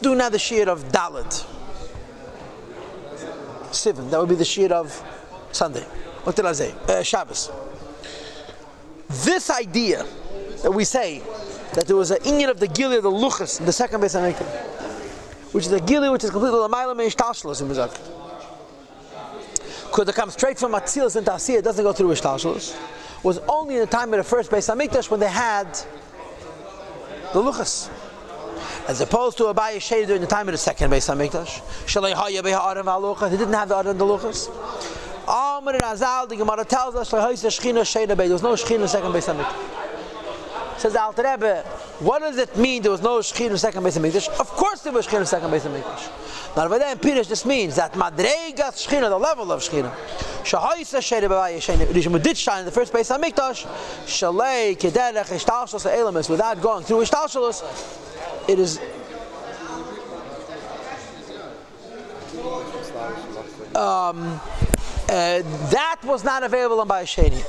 Do now the shear of Dalit. Sivan, that would be the shear of Sunday. What did I say? Uh, Shabbos. This idea that we say that there was an Indian of the Gili of the Luchas the second base of which is a Gili which is completely Lamaila Meishtashalos in Mizak. Could it come straight from Atzilus and Tasiyah, it doesn't go through Ishtashalos, was only in the time of the first Beis Hamikdash when they had the Luchas. As opposed to Abaye Shady during the time of the second Beis Hamikdash. Shalei Haya Beha Adam Haluchas, he didn't have the Adam the Luchas. Amr and Azal, the Gemara tells us, there was no Shechina in the second Beis Hamikdash. Says the Alter Rebbe, what does it mean there was no Shechina in the second Beis Hamikdash? Of course there was Shechina in the second Beis Hamikdash. Now, by then, Pirish, this means that Madregas Shechina, the level of Shechina, Shahaisa Shede Bavaya Shene, Rishim did shine in the first Beis Hamikdash, Shalei Kederech Ishtalshalos Elamis, without going through Ishtalshalos, it is um, uh, that was not available on Bayasheni.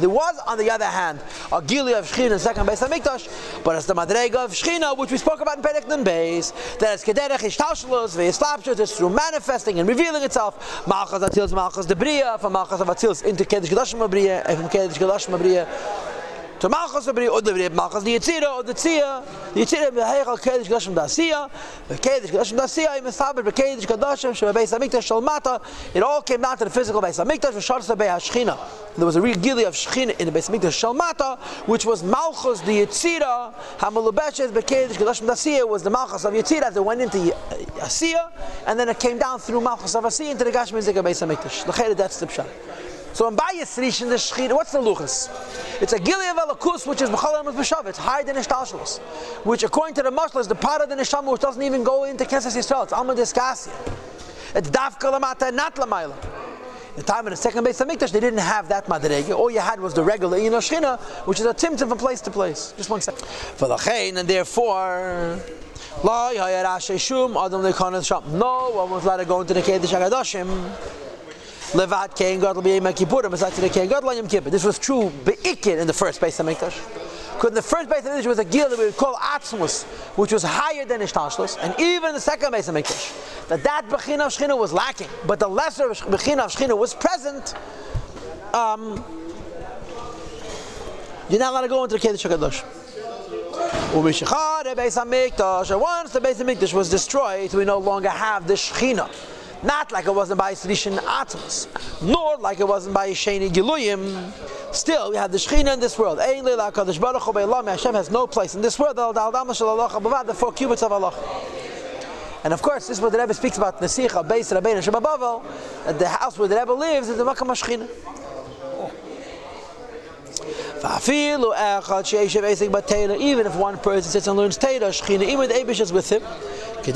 There was, on the other hand, a Gili of Shechina in second base of Mikdash, but it's the Madrega of Shechina, which we spoke about in Perek base, that it's Kederech Ishtashalos, Ve'eslapshut, it's through manifesting and revealing itself. Malchas Atzil's Malchas Debriya, from Malchas of Atzil's into Kedesh Kedashim Abriya, from Kedesh Kedashim Abriya to Malchus Abri, or the Malchus Yitzira, Tzia, Yitzira, the Mesaber, the Kedesh Kadashim, Shema Beis HaMikdash, it all came down to the physical Beis HaMikdash. There was a real gili of Shechina in the Beis HaMikdash, Shalmata, which was Malchus the Yitzira, Hamalubeshes, Kadashim Dasiya, was the Malchus of Yitzira, as it went into Asiya, and then it came down through Malchus of Asiya into the Gashmi Zika Beis HaMikdash. That's the Pshat. So in Bayis Rishon, the Shechina, what's the Luchas? It's a Gilead of Elakus, which is B'chalam B'shav. It's higher than Ishtashalos. Which, according to the Mashal, is the part of the Neshama which doesn't even go into Kesas Yisrael. It's Alma Diskasi. It's Dafka Lamata, not Lamayla. The time of the second base of Mikdash, they didn't have that Madrege. All you had was the regular Shechina, which is a timtim from place to place. Just one second. For the and therefore. No, one was allowed to go into the Kedesh HaKadoshim. Levat Kohen Gadol B'Yom Kippurim, the Kohen Gadol Yom Kippur. This was true Be'ikir in the first base of Mikdash. Because in the first base of Mikdash was a gil that we would call Atzmus, which was higher than Ishtashlis, and even in the second base of Mikdash, that that Bechina of Shechina was lacking, but the lesser Bechina of Shechina was present. Um, you're not allowed to go into the Kedesh HaKadosh. Once the base of Mikdash was destroyed, we no longer have the Shechina. Not like it wasn't by Srishin Atmos, nor like it wasn't by Sheni Giluyim. Still, we have the Shechina in this world. Hashem has no place in this world. The four cubits of Allah. And of course, this is what the Rebbe speaks about Nesicha, Beis Rabbeinu Shabbavel, that the house where the Rebbe lives is the Makkah Mashchina. Even if one person sits and learns Torah, Shechina, even the Abish is with him. The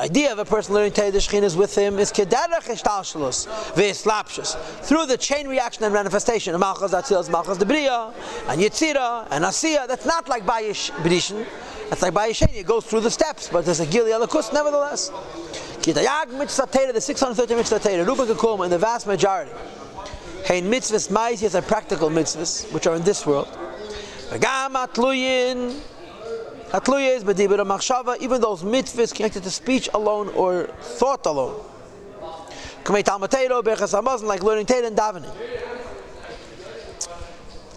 idea of a person learning Shechina is with him is kederach ishtalshalus v'eslapshus through the chain reaction and manifestation of Malchus Atzilus, Malchus Debriya, and Yitzira, and Asiya. That's not like Bayish B'rishin. That's like Bayish It goes through the steps, but there's a Gili Alakus nevertheless. Kitayag mitzvah Torah, the 630 mitzvah Ruben Kakuma, in the vast majority. Hein mitzvahs ma'is, are practical mitzvahs, which are in this world. V'gam atluyin, Hatluya is bedibur machshava, even those mitzvahs connected to speech alone or thought alone. Kamei talmatero, berchas hamazon, like learning Torah and davening,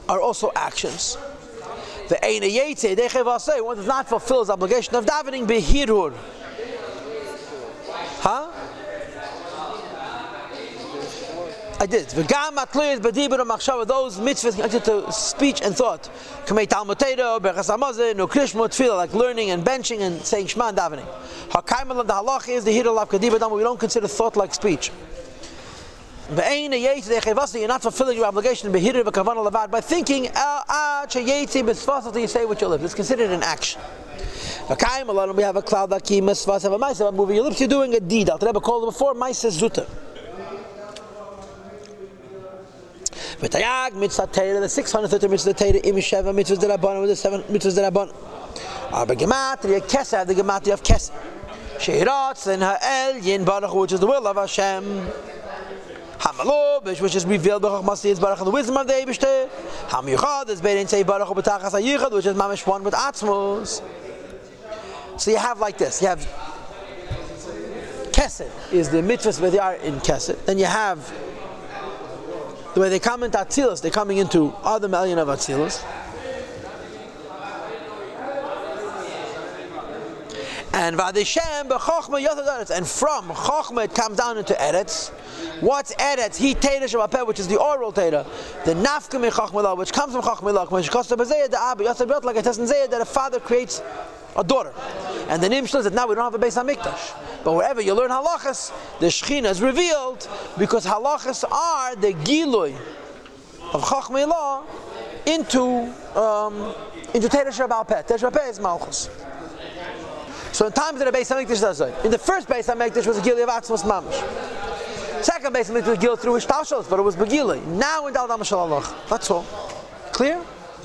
are also actions. The Eina Yetze, Dechevasei, one does not fulfill his obligation of davening, behirur. I did. V'gam atliyas b'dibur machshava. Those mitzvahs connected to speech and thought. Kamei talmud berachas hamazon, no krishma tefillah, like learning and benching and saying shema and davening. Hakaimal the halach is the hiral of kadibur We don't consider thought like speech. You're not fulfilling your obligation by thinking ah, until you say what you live. It's considered an action. We have a cloud that moving your lips. You're doing a deed. I'll called it before. Maisa zuta. V'tayag mitzvah teira, the 630 mitzvah teira, im sheva mitzvahs derabon, with the seven mitzvahs derabon. Arba gematria keser, the gematria of keser. Sheiratz in ha'el yin baruch, which is the will of Hashem. Hamalobish, which is revealed by Chachmas is Baruch the wisdom of the Eibishter. Hamichad is Bein Say Baruch B'tachas HaYichad, which is Mamish one with Atzmos. So you have like this. You have Kesed is the mitzvahs where they are in Kesed. Then you have the way they come into Atzilus, they're coming into other million of Atzilus. And Vadishem b'chochma yotad And from chochma it comes down into eretz. What's eretz? He teda shabapeh, which is the oral teda. The nafka mi chochma which comes from chochma which to bezayah the abba yotad like it in Zayah that a father creates a daughter. And the says that now we don't have a Beis hamikdash. But wherever you learn halachas, the shechina is revealed because halachas are the gilui of chochma into um, into teda shabapeh. Teda shabapeh is malchus. So in times of the Beis Hamikdash does it. In the first Beis Hamikdash was a Gili of Atzmos Mamish. Second Beis Hamikdash was Gil through Ishtashos, but it was Begili. Now in Dal Damashal Allah. That's all. Clear?